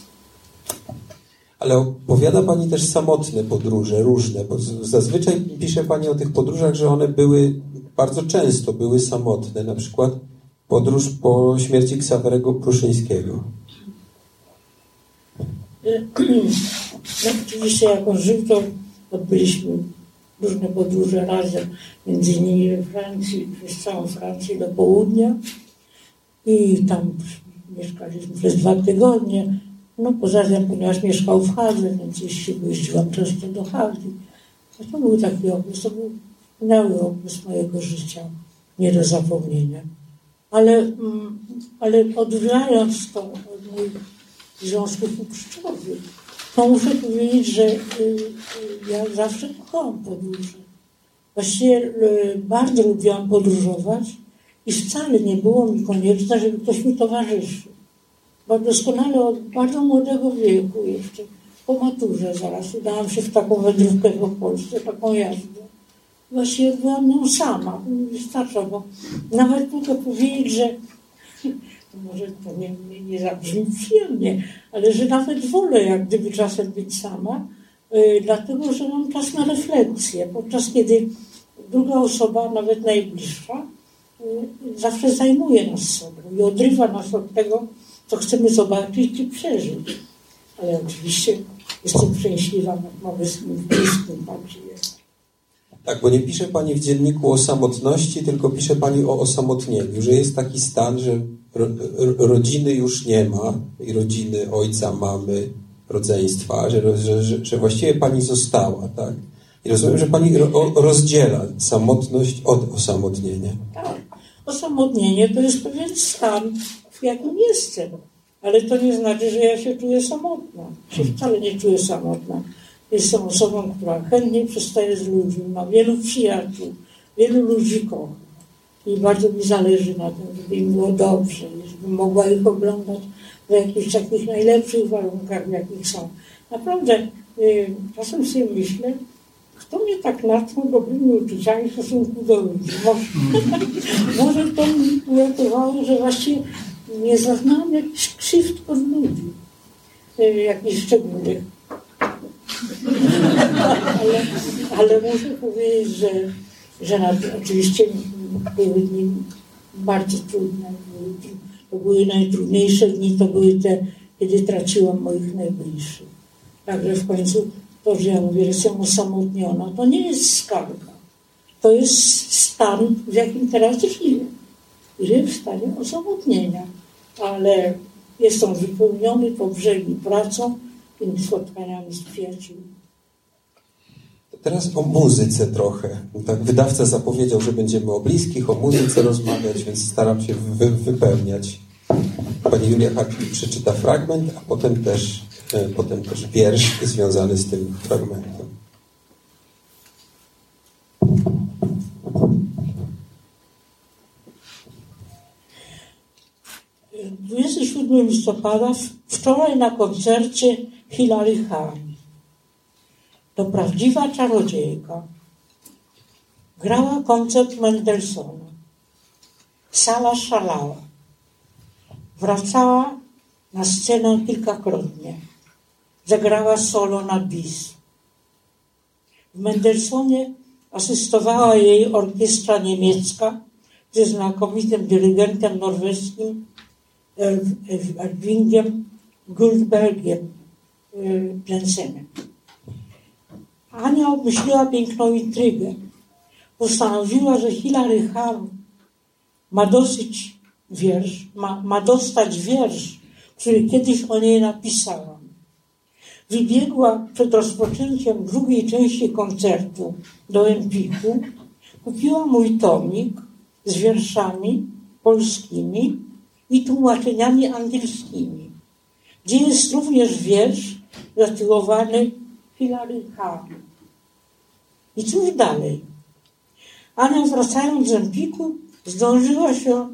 Ale opowiada Pani też samotne podróże, różne, bo zazwyczaj pisze Pani o tych podróżach, że one były bardzo często były samotne. Na przykład podróż po śmierci Ksawerego Pruszyńskiego. No, oczywiście jako to odbyliśmy różne podróże razem, między innymi we Francji, przez całą Francję do południa i tam mieszkaliśmy przez dwa tygodnie. No poza tym, ponieważ mieszkał w Hadze, więc jeśli jeździłam często do Hagi. To był taki okres, to był wspaniały okres mojego życia, nie do zapomnienia. Ale, mm, ale odwijając to od moich związków uczczowych, to muszę powiedzieć, że y, y, ja zawsze kochałam podróże. Właściwie y, bardzo lubiłam podróżować i wcale nie było mi konieczne, żeby ktoś mi towarzyszył. Bo doskonale od bardzo młodego wieku, jeszcze po maturze zaraz, udałam się w taką wędrówkę po Polsce, taką jazdę. Właściwie byłam nią sama, wystarcza, bo nawet mogę powiedzieć, że *laughs* może to nie, nie, nie zabrzmi przyjemnie, ale że nawet wolę jak gdyby czasem być sama, yy, dlatego że mam czas na refleksję, podczas kiedy druga osoba, nawet najbliższa, yy, zawsze zajmuje nas sobą i odrywa nas od tego, co chcemy zobaczyć i przeżyć. Ale oczywiście jestem szczęśliwa, mogę z także jest. Tak, bo nie pisze Pani w dzienniku o samotności, tylko pisze Pani o osamotnieniu, że jest taki stan, że rodziny już nie ma i rodziny ojca, mamy, rodzeństwa, że, że, że właściwie pani została, tak? I rozumiem, że pani rozdziela samotność od osamotnienia. Tak. Osamotnienie to jest pewien stan, jakim jestem. Ale to nie znaczy, że ja się czuję samotna. Się wcale nie czuję samotna. Jestem osobą, która chętnie przestaje z ludźmi, ma wielu przyjaciół, wielu ludzi kocha i bardzo mi zależy na tym, żeby im było dobrze, żebym mogła ich oglądać w jakichś takich najlepszych warunkach, w jakich są. Naprawdę, y, czasem sobie myślę, kto mnie tak natchnął dobrymi uczuciami w stosunku do ludzi. Może, *laughs* może to mi uratowało, że właściwie nie zaznałam jakichś krzywd od jakichś szczególnych. ale, ale muszę powiedzieć, że, że na, oczywiście były dni bardzo trudne. To były najtrudniejsze dni, to były te, kiedy traciłam moich najbliższych. Także w końcu to, że ja mówię, że jestem osamotniona, to nie jest skarga. To jest stan, w jakim teraz żyję. Żyję w stanie osamotnienia, ale jestem wypełniony po brzegi pracą i spotkaniami z przyjaciółmi. Teraz o muzyce trochę. Tak, wydawca zapowiedział, że będziemy o bliskich, o muzyce rozmawiać, więc staram się wy, wypełniać. Pani Julia Hartwig przeczyta fragment, a potem też, e, potem też wiersz związany z tym fragmentem. 27 listopada wczoraj na koncercie Hilary Hahn to prawdziwa czarodziejka. Grała koncert Mendelssohna. Sala szalała. Wracała na scenę kilkakrotnie. Zagrała solo na bis. W Mendelssohnie asystowała jej orkiestra niemiecka ze znakomitym dyrygentem norweskim Erwingiem Guldbergiem Jensenem. Ania obmyśliła piękną intrygę. Postanowiła, że Hilary Hahn ma dosyć wiersz, ma, ma dostać wiersz, który kiedyś o niej napisałam. Wybiegła przed rozpoczęciem drugiej części koncertu do Empiku, kupiła mój tomik z wierszami polskimi i tłumaczeniami angielskimi, gdzie jest również wiersz zatytułowany Hilary Hahn. I cóż dalej? Ania wracając z Empiku zdążyła się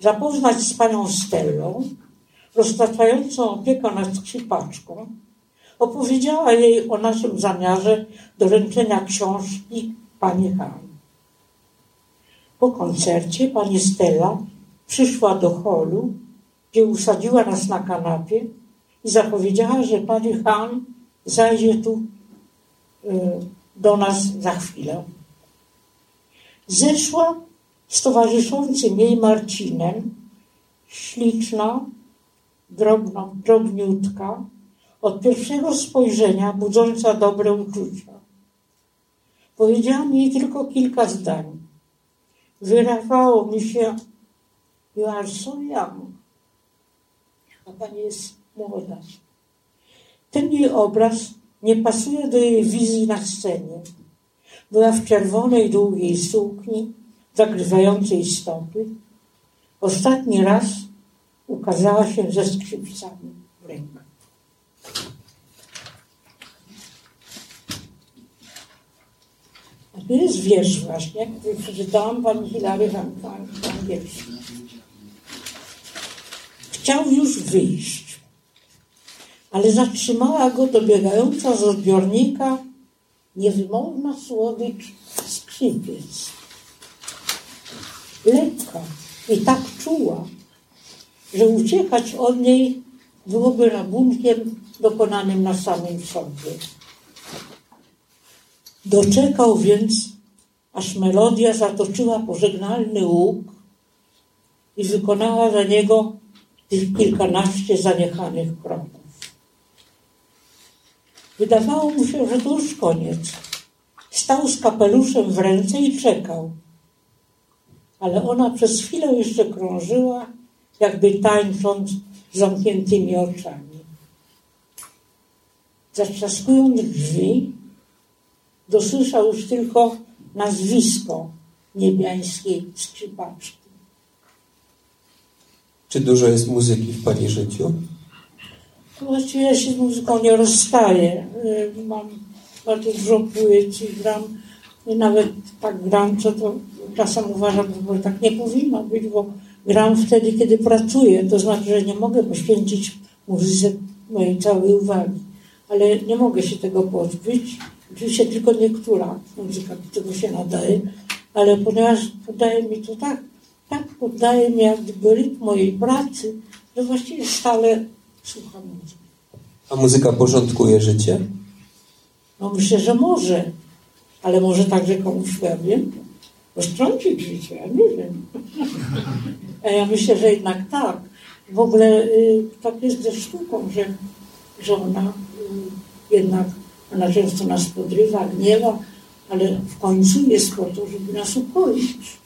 zapoznać z panią Stellą, roztaczającą opiekę nad skrzypaczką, opowiedziała jej o naszym zamiarze doręczenia książki pani Han. Po koncercie pani Stella przyszła do holu, gdzie usadziła nas na kanapie i zapowiedziała, że pani Han zajdzie tu y, do nas za chwilę. Zeszła z towarzyszącym jej Marcinem, śliczna, drobna, drobniutka, od pierwszego spojrzenia budząca dobre uczucia. Powiedziałam jej tylko kilka zdań. Wyrawało mi się, you are so young. A pani jest młoda. Ten jej obraz nie pasuje do jej wizji na scenie. Była w czerwonej, długiej sukni, zakrywającej stopy. Ostatni raz ukazała się ze skrzypcami w rękach. A tu jest wiersz właśnie, który przeczytałam pani Hilary angielsku. Chciał już wyjść, ale zatrzymała go dobiegająca z odbiornika niewymowna słodycz skrzypiec. Lekka i tak czuła, że uciekać od niej byłoby rabunkiem dokonanym na samym sobie. Doczekał więc, aż melodia zatoczyła pożegnalny łuk i wykonała za niego kilkanaście zaniechanych kroków. Wydawało mu się, że to już koniec. Stał z kapeluszem w ręce i czekał. Ale ona przez chwilę jeszcze krążyła, jakby tańcząc z zamkniętymi oczami. Zatrzaskując drzwi, dosłyszał już tylko nazwisko niebiańskiej skrzypaczki. Czy dużo jest muzyki w Pani życiu? Właściwie ja się z muzyką nie rozstaję. Y, mam bardzo dużo płyt i gram. I nawet tak gram, co to czasem uważam, że tak nie powinno być, bo gram wtedy, kiedy pracuję. To znaczy, że nie mogę poświęcić muzyce mojej całej uwagi. Ale nie mogę się tego pozbyć. Oczywiście tylko niektóra muzyka do tego się nadaje, ale ponieważ podaje mi to tak, tak poddaje mi jak gdyby rytm mojej pracy, że właściwie stale słucham muzyki. A muzyka porządkuje życie? No myślę, że może, ale może także komuś, ja wiem, roztrącić życie, ja nie wiem. A ja myślę, że jednak tak. W ogóle y, tak jest ze sztuką, że, że ona y, jednak, ona często nas podrywa, gniewa, ale w końcu jest po to, żeby nas ukoić.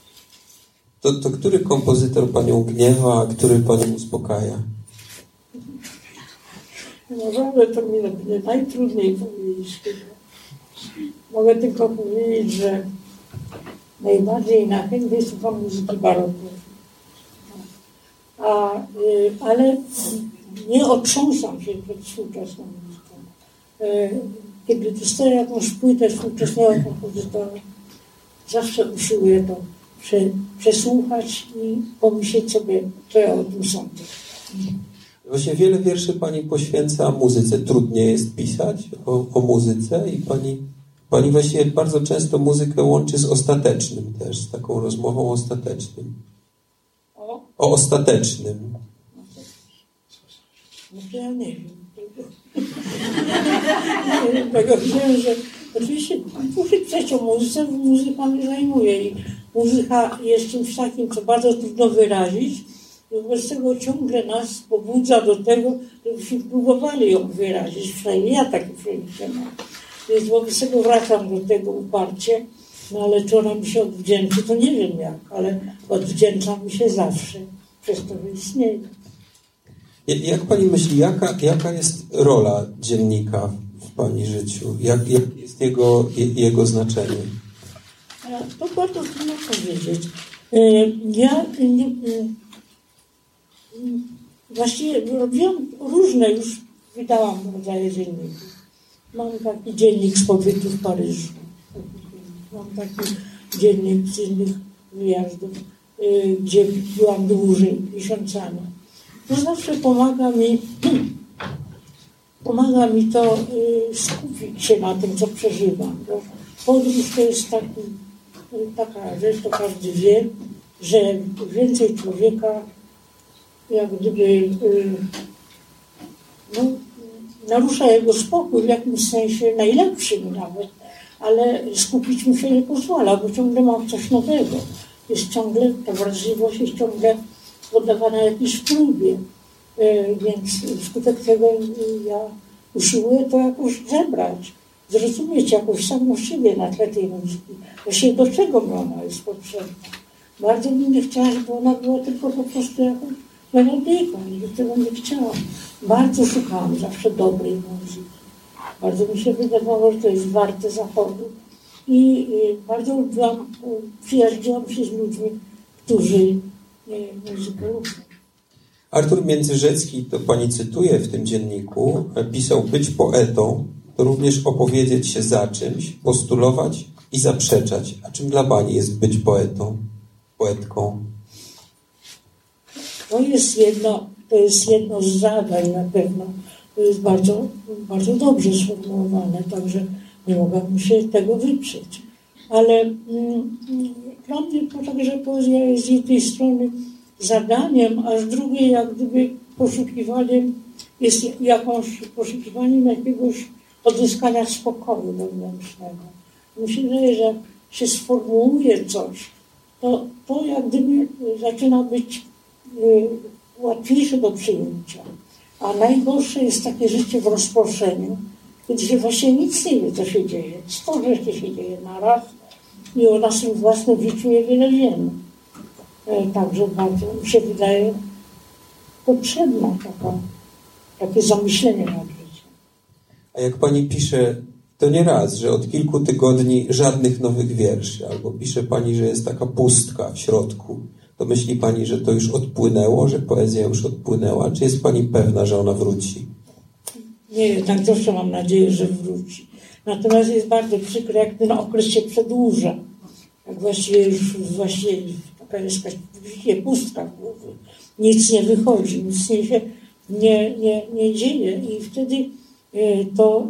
To, to który kompozytor Panią gniewa, a który Panią uspokaja? Naprawdę to mi najtrudniej powiedzieć Mogę tylko powiedzieć, że najbardziej nachętnie słucham muzyki barokowej. A, y, ale nie otrząsam się przed współczesną muzyką. Y, kiedy dostaję jakąś płytę współczesnego kompozytora, zawsze usiłuję to przesłuchać i pomyśleć sobie, co ja o tym sądzę. Właśnie wiele wierszy Pani poświęca muzyce. Trudniej jest pisać o, o muzyce i Pani, Pani właśnie bardzo często muzykę łączy z ostatecznym też, z taką rozmową ostatecznym. O? O ostatecznym. No to ja nie wiem. *laughs* nie wiem, tego wiem, że oczywiście muszę pisać o muzyce, bo muzyka mnie zajmuje i muzyka jest czymś takim, co bardzo trudno wyrazić, wobec tego ciągle nas pobudza do tego, żebyśmy próbowali ją wyrazić. Przynajmniej ja taki przelicę mam. Więc wobec tego wracam do tego uparcie, no ale czy ona mi się odwdzięczy, to nie wiem jak, ale odwdzięcza mi się zawsze przez to, że istnieje. Jak Pani myśli, jaka, jaka jest rola dziennika w Pani życiu? Jak, jak jest jego, jego znaczenie? To bardzo trudno powiedzieć. Ja właściwie robiłam różne, już wydałam rodzaje dzienników. Mam taki dziennik z pobytu w Paryżu. Mam taki dziennik z innych wyjazdów, gdzie byłam dłużej, miesiącami. To zawsze pomaga mi, *clears throat* pomaga mi to skupić się na tym, co przeżywam. Podróż to jest taki taka rzecz, to każdy wie, że więcej człowieka jak gdyby y, no, narusza jego spokój w jakimś sensie najlepszym nawet, ale skupić mu się nie pozwala, bo ciągle mam coś nowego. Jest ciągle, ta wrażliwość jest ciągle poddawana jakiejś próbie. Y, więc wskutek tego ja usiłuję to jakoś zebrać zrozumieć jakąś samą siebie na tle tej muzyki. Właściwie do czego ona jest potrzebna. Bardzo bym nie chciała, żeby ona była tylko po prostu jakąś melodyjką. I tego nie chciałam. Bardzo szukałam zawsze dobrej muzyki. Bardzo mi się wydawało, że to jest warte zachodu. I bardzo lubiłam, przyjaźniłam się z ludźmi, którzy muzykę lubią. Artur Międzyrzecki, to pani cytuje w tym dzienniku, pisał być poetą również opowiedzieć się za czymś, postulować i zaprzeczać. A czym dla Pani jest być poetą, poetką? To jest jedno, to jest jedno z zadań na pewno. To jest bardzo, bardzo dobrze sformułowane, także nie mogłabym się tego wyprzeć. Ale mm, dla mnie to także poezja jest z jednej strony zadaniem, a z drugiej jak gdyby poszukiwaniem, jest jakąś poszukiwaniem jakiegoś odzyskania spokoju wewnętrznego. Myślę, że się sformułuje coś, to, to jak gdyby zaczyna być y, łatwiejsze do przyjęcia. A najgorsze jest takie życie w rozproszeniu, kiedy się właśnie nic nie wie, co się dzieje. Sto rzeczy się dzieje naraz i o naszym własnym życiu niewiele wiemy. E, także bardzo mi się wydaje potrzebna taka, takie zamyślenie a jak pani pisze, to nie raz, że od kilku tygodni żadnych nowych wierszy, albo pisze pani, że jest taka pustka w środku, to myśli pani, że to już odpłynęło, że poezja już odpłynęła? Czy jest pani pewna, że ona wróci? Nie, tak zawsze mam nadzieję, że wróci. Natomiast jest bardzo przykre, jak ten okres się przedłuża. Jak właściwie już właściwie taka jest jakaś pustka w głowie. Nic nie wychodzi, nic nie się nie, nie, nie dzieje i wtedy to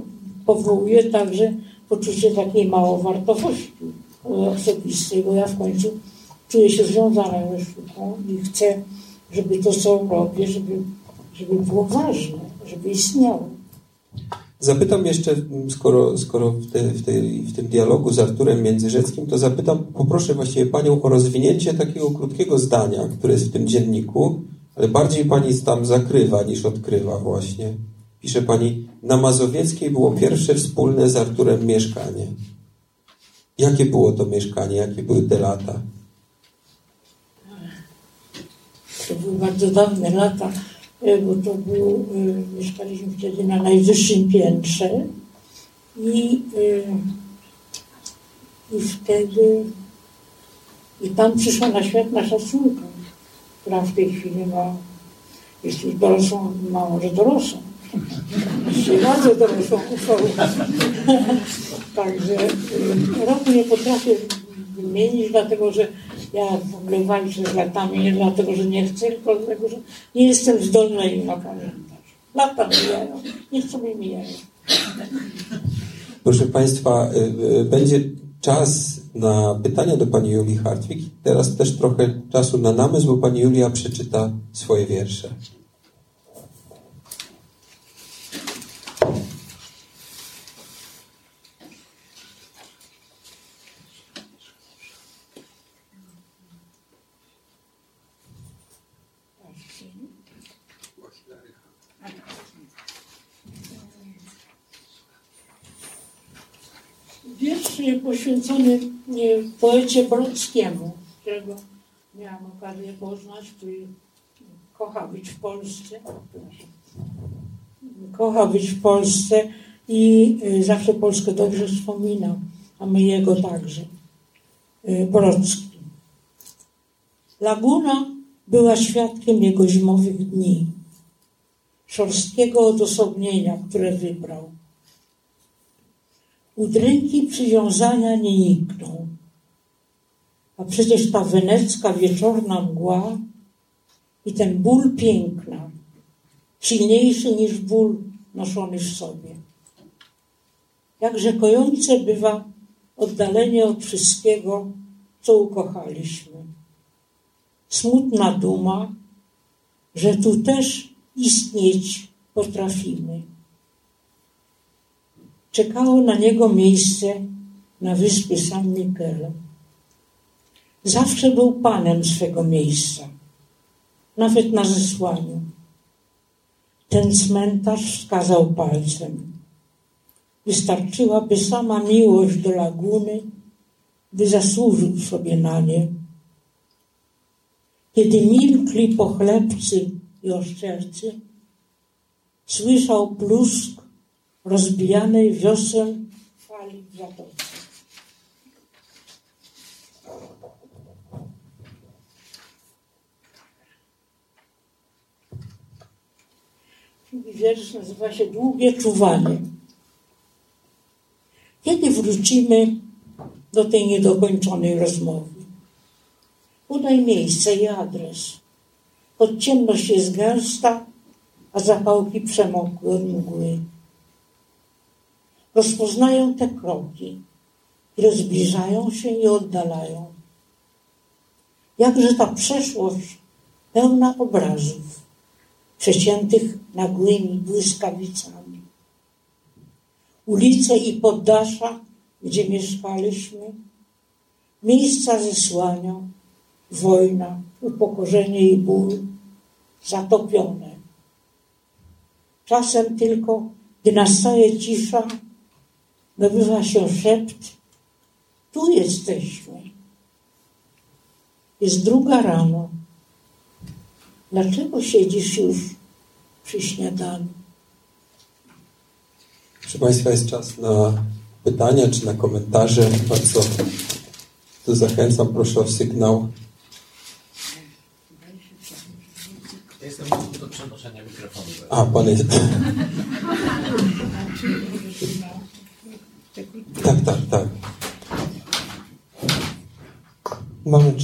powołuje także poczucie takiej małowartości osobistej, bo ja w końcu czuję się związana ze sztuką i chcę, żeby to, co robię, żeby, żeby było ważne, żeby istniało. Zapytam jeszcze, skoro, skoro w, te, w, tej, w tym dialogu z Arturem Międzyrzeckim, to zapytam, poproszę właściwie Panią o rozwinięcie takiego krótkiego zdania, które jest w tym dzienniku, ale bardziej Pani tam zakrywa niż odkrywa właśnie. Pisze pani, na Mazowieckiej było pierwsze wspólne z Arturem mieszkanie. Jakie było to mieszkanie? Jakie były te lata? To były bardzo dawne lata, e, bo to był, e, mieszkaliśmy wtedy na najwyższym piętrze i, e, i wtedy i tam przyszła na świat nasza córka, która w tej chwili ma, jest już dorosłą, ma może dorosłą bardzo dorosłą osobą. Także y, roku nie potrafię wymienić, dlatego że ja w ogóle walczę z latami, nie dlatego, że nie chcę, tylko dlatego, że nie jestem zdolna im pamiętać. Lata mijają, niech sobie mijają. Proszę Państwa, y, y, będzie czas na pytania do Pani Julii Hartwig. Teraz też trochę czasu na namysł, bo Pani Julia przeczyta swoje wiersze. Poświęcony poecie Brodskiemu, którego miałam okazję poznać, który kocha być w Polsce. Kocha być w Polsce i y, zawsze Polskę dobrze wspomina, a my jego także. Y, Brodski. Laguna była świadkiem jego zimowych dni, szorstkiego odosobnienia, które wybrał. Udrynki przywiązania nie nikną, a przecież ta wenecka wieczorna mgła i ten ból piękna, silniejszy niż ból noszony w sobie. Jakże kojące bywa oddalenie od wszystkiego, co ukochaliśmy. Smutna duma, że tu też istnieć potrafimy. Czekało na niego miejsce na wyspie San Michele. Zawsze był panem swego miejsca, nawet na zesłaniu. Ten cmentarz wskazał palcem. Wystarczyłaby sama miłość do laguny, by zasłużył sobie na nie. Kiedy milkli pochlebcy i oszczercy, słyszał plusk rozbijanej wiosel fali w zatoce. Drugi wiersz nazywa się Długie czuwanie. Kiedy wrócimy do tej niedokończonej rozmowy? Podaj miejsce i adres. Choć ciemność jest gęsta, a zapałki przemokły od mgły. Rozpoznają te kroki, które zbliżają się i oddalają. Jakże ta przeszłość pełna obrazów, przeciętych nagłymi błyskawicami. Ulice i poddasza, gdzie mieszkaliśmy, miejsca zesłania, wojna, upokorzenie i ból, zatopione. Czasem tylko, gdy nastaje cisza, dobywa się szept, tu jesteśmy. Jest druga rano. Dlaczego siedzisz już przy śniadaniu? Proszę Państwa, jest czas na pytania czy na komentarze. Bardzo tu zachęcam, proszę o sygnał. Ja jestem do przenoszenia mikrofonu. A, Pan jest. *laughs* Tak, tak, tak. Moment.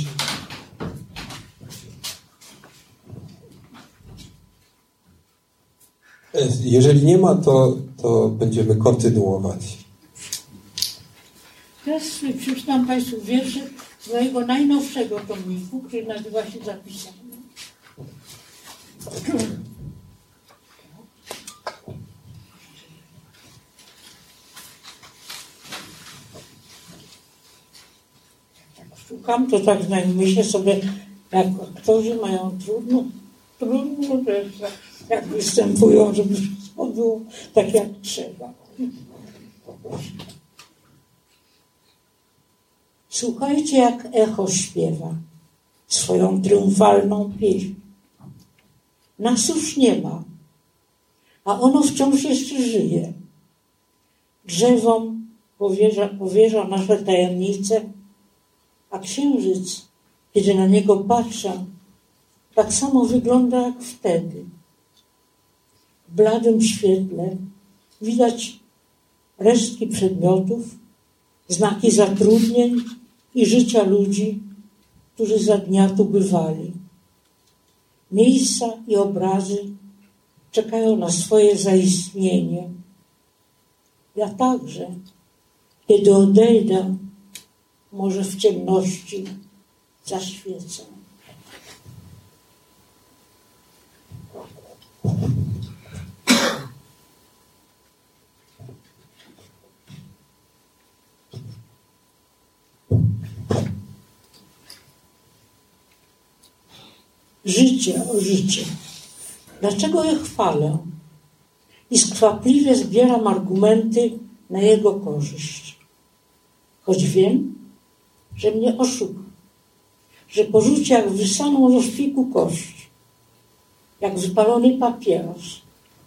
Jeżeli nie ma, to, to będziemy kontynuować. Teraz przeczytam Państwu wiersze z mojego najnowszego tomiku, który nazywa się Zapisane. Szukam, to tak myślę sobie, jak aktorzy mają trudno, trudno, że jak występują, żeby wszystko było tak jak trzeba. Słuchajcie, jak echo śpiewa swoją triumfalną pieśń. Nas już nie ma, a ono wciąż jeszcze żyje. Drzewom powierza, powierza nasze tajemnice, a księżyc, kiedy na niego patrzę, tak samo wygląda jak wtedy. W bladym świetle widać resztki przedmiotów, znaki zatrudnień i życia ludzi, którzy za dnia tu bywali. Miejsca i obrazy czekają na swoje zaistnienie. Ja także, kiedy odejdę, może w ciemności zaświecę. Życie o życie. Dlaczego je chwalę? I skwapliwie zbieram argumenty na jego korzyść. Choć wiem, że mnie oszuka, że porzuci jak wysaną ze szpiku kość, jak wypalony papieros,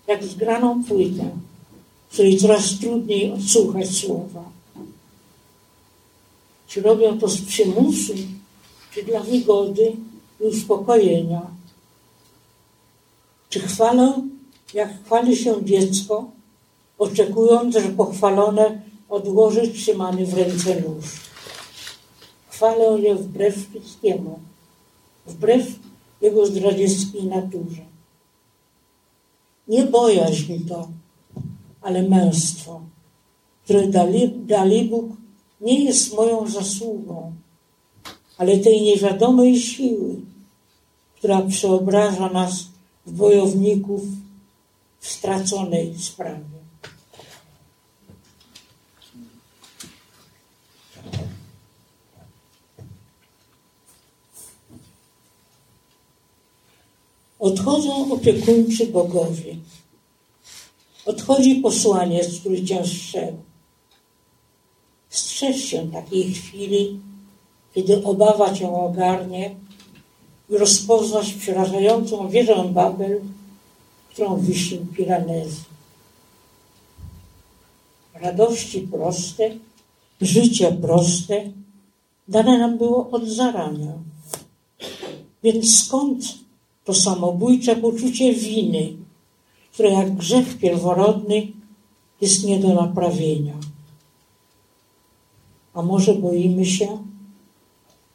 jak zgraną płytę, której coraz trudniej odsłuchać słowa. Czy robią to z przymusu, czy dla wygody, i uspokojenia. Czy chwalę, jak chwali się dziecko, oczekując, że pochwalone odłoży trzymany w ręce nóż. Chwalę je wbrew wszystkiemu, wbrew jego zdradzieckiej naturze. Nie bojaźń to, ale męstwo, które dali, dali Bóg, nie jest moją zasługą, ale tej niewiadomej siły, która przeobraża nas w bojowników w straconej sprawie. Odchodzą opiekuńczy bogowie. Odchodzi posłaniec, który cię strzegł. Strzeż się takiej chwili, kiedy obawa cię ogarnie i rozpoznasz przerażającą wieżę Babel, którą wiśnił Piranezji. Radości proste, życie proste dane nam było od zarania. Więc skąd to samobójcze poczucie winy, które jak grzech pierworodny jest nie do naprawienia? A może boimy się,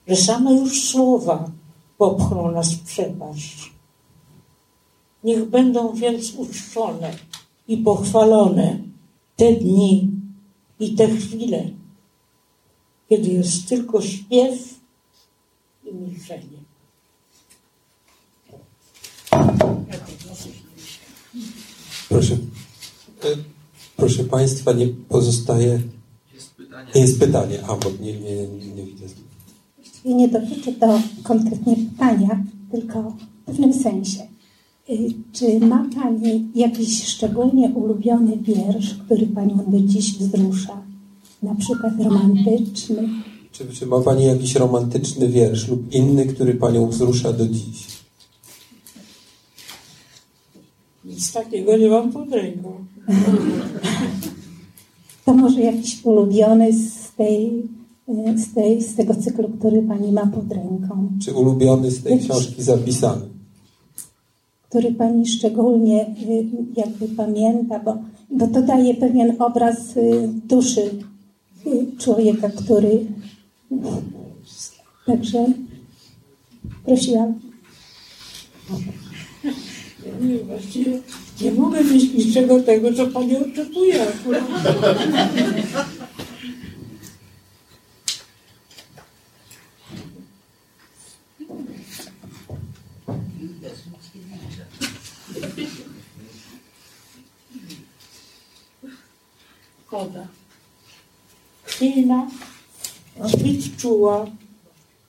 że same już słowa popchną nas w przepaść. Niech będą więc uczczone i pochwalone te dni i te chwile, kiedy jest tylko śpiew i milczenie. Proszę, e, proszę Państwa, nie pozostaje. Jest pytanie. Jest pytanie, a bo nie, nie, nie widzę. I nie dotyczy to konkretnie pytania, tylko w pewnym sensie. Y, Czy ma Pani jakiś szczególnie ulubiony wiersz, który Panią do dziś wzrusza? Na przykład romantyczny? Czy, czy ma Pani jakiś romantyczny wiersz lub inny, który Panią wzrusza do dziś? Nic takiego nie mam pod ręką. To może jakiś ulubiony z, tej, y, z, tej, z tego cyklu, który Pani ma pod ręką? Czy ulubiony z tej książki zapisany? który Pani szczególnie y, jakby pamięta, bo, bo to daje pewien obraz y, duszy człowieka, który. Także prosiłam. Ja nie, właściwie nie mogę mieć niczego tego, co Pani oczekuje akurat. Koda. Chwilna, zbyt czuła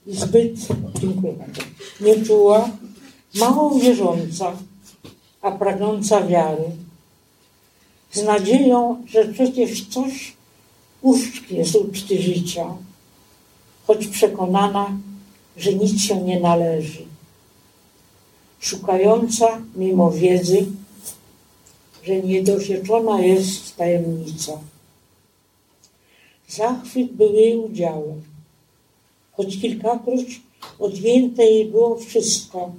i zbyt, dziękuję bardzo, nieczuła, mało wierząca, a pragnąca wiary. Z nadzieją, że przecież coś uszczknie z uczty życia, choć przekonana, że nic się nie należy. Szukająca mimo wiedzy, że niedoświadczona jest tajemnica. Zachwyt był jej udziałem, choć kilkakroć odjęte jej było wszystko,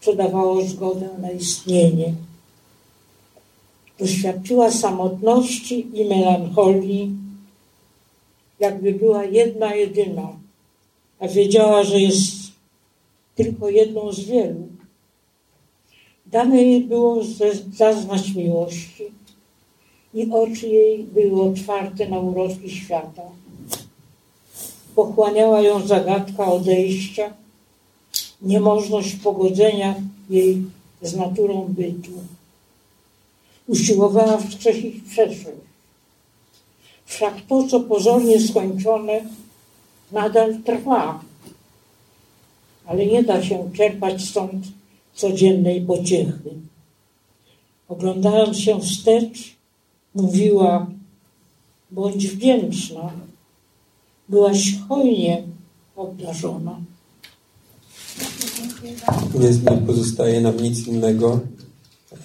co dawało zgodę na istnienie. Doświadczyła samotności i melancholii, jakby była jedna jedyna, a wiedziała, że jest tylko jedną z wielu. Dane jej było zaznać miłości i oczy jej były otwarte na uroki świata. Pochłaniała ją zagadka odejścia, niemożność pogodzenia jej z naturą bytu. Usiłowała wskrzesić przeszłość. Wszak to, co pozornie skończone, nadal trwa, ale nie da się czerpać stąd codziennej pociechy. Oglądając się wstecz, mówiła: Bądź wdzięczna, byłaś hojnie obdarzona. Nie, nie pozostaje nam nic innego,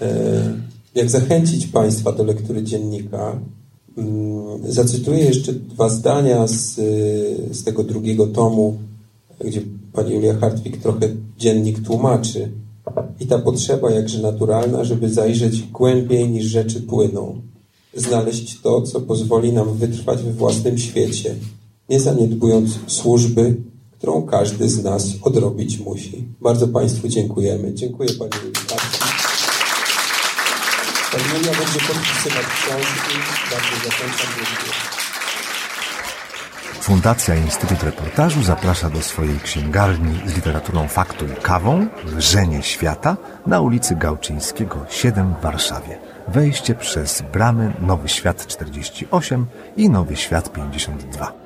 e, jak zachęcić Państwa do lektury dziennika. Mm, Zacytuję jeszcze dwa zdania z, z tego drugiego tomu, gdzie pani Julia Hartwig trochę dziennik tłumaczy. I ta potrzeba jakże naturalna, żeby zajrzeć głębiej niż rzeczy płyną. Znaleźć to, co pozwoli nam wytrwać we własnym świecie, nie zaniedbując służby, którą każdy z nas odrobić musi. Bardzo Państwu dziękujemy. Dziękuję Pani bardzo. Pani Julia będzie podpisywać książki. Bardzo zachęcam. Dziękuję. Fundacja Instytut Reportażu zaprasza do swojej księgarni z literaturą faktu i kawą Lżenie Świata na ulicy Gałczyńskiego 7 w Warszawie. Wejście przez bramy Nowy Świat 48 i Nowy Świat 52.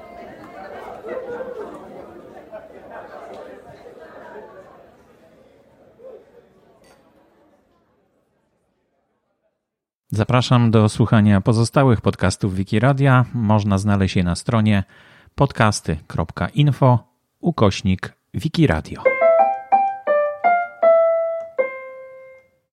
Zapraszam do słuchania pozostałych podcastów Wikiradia. Można znaleźć je na stronie podcasty.info ukośnik Wikiradio.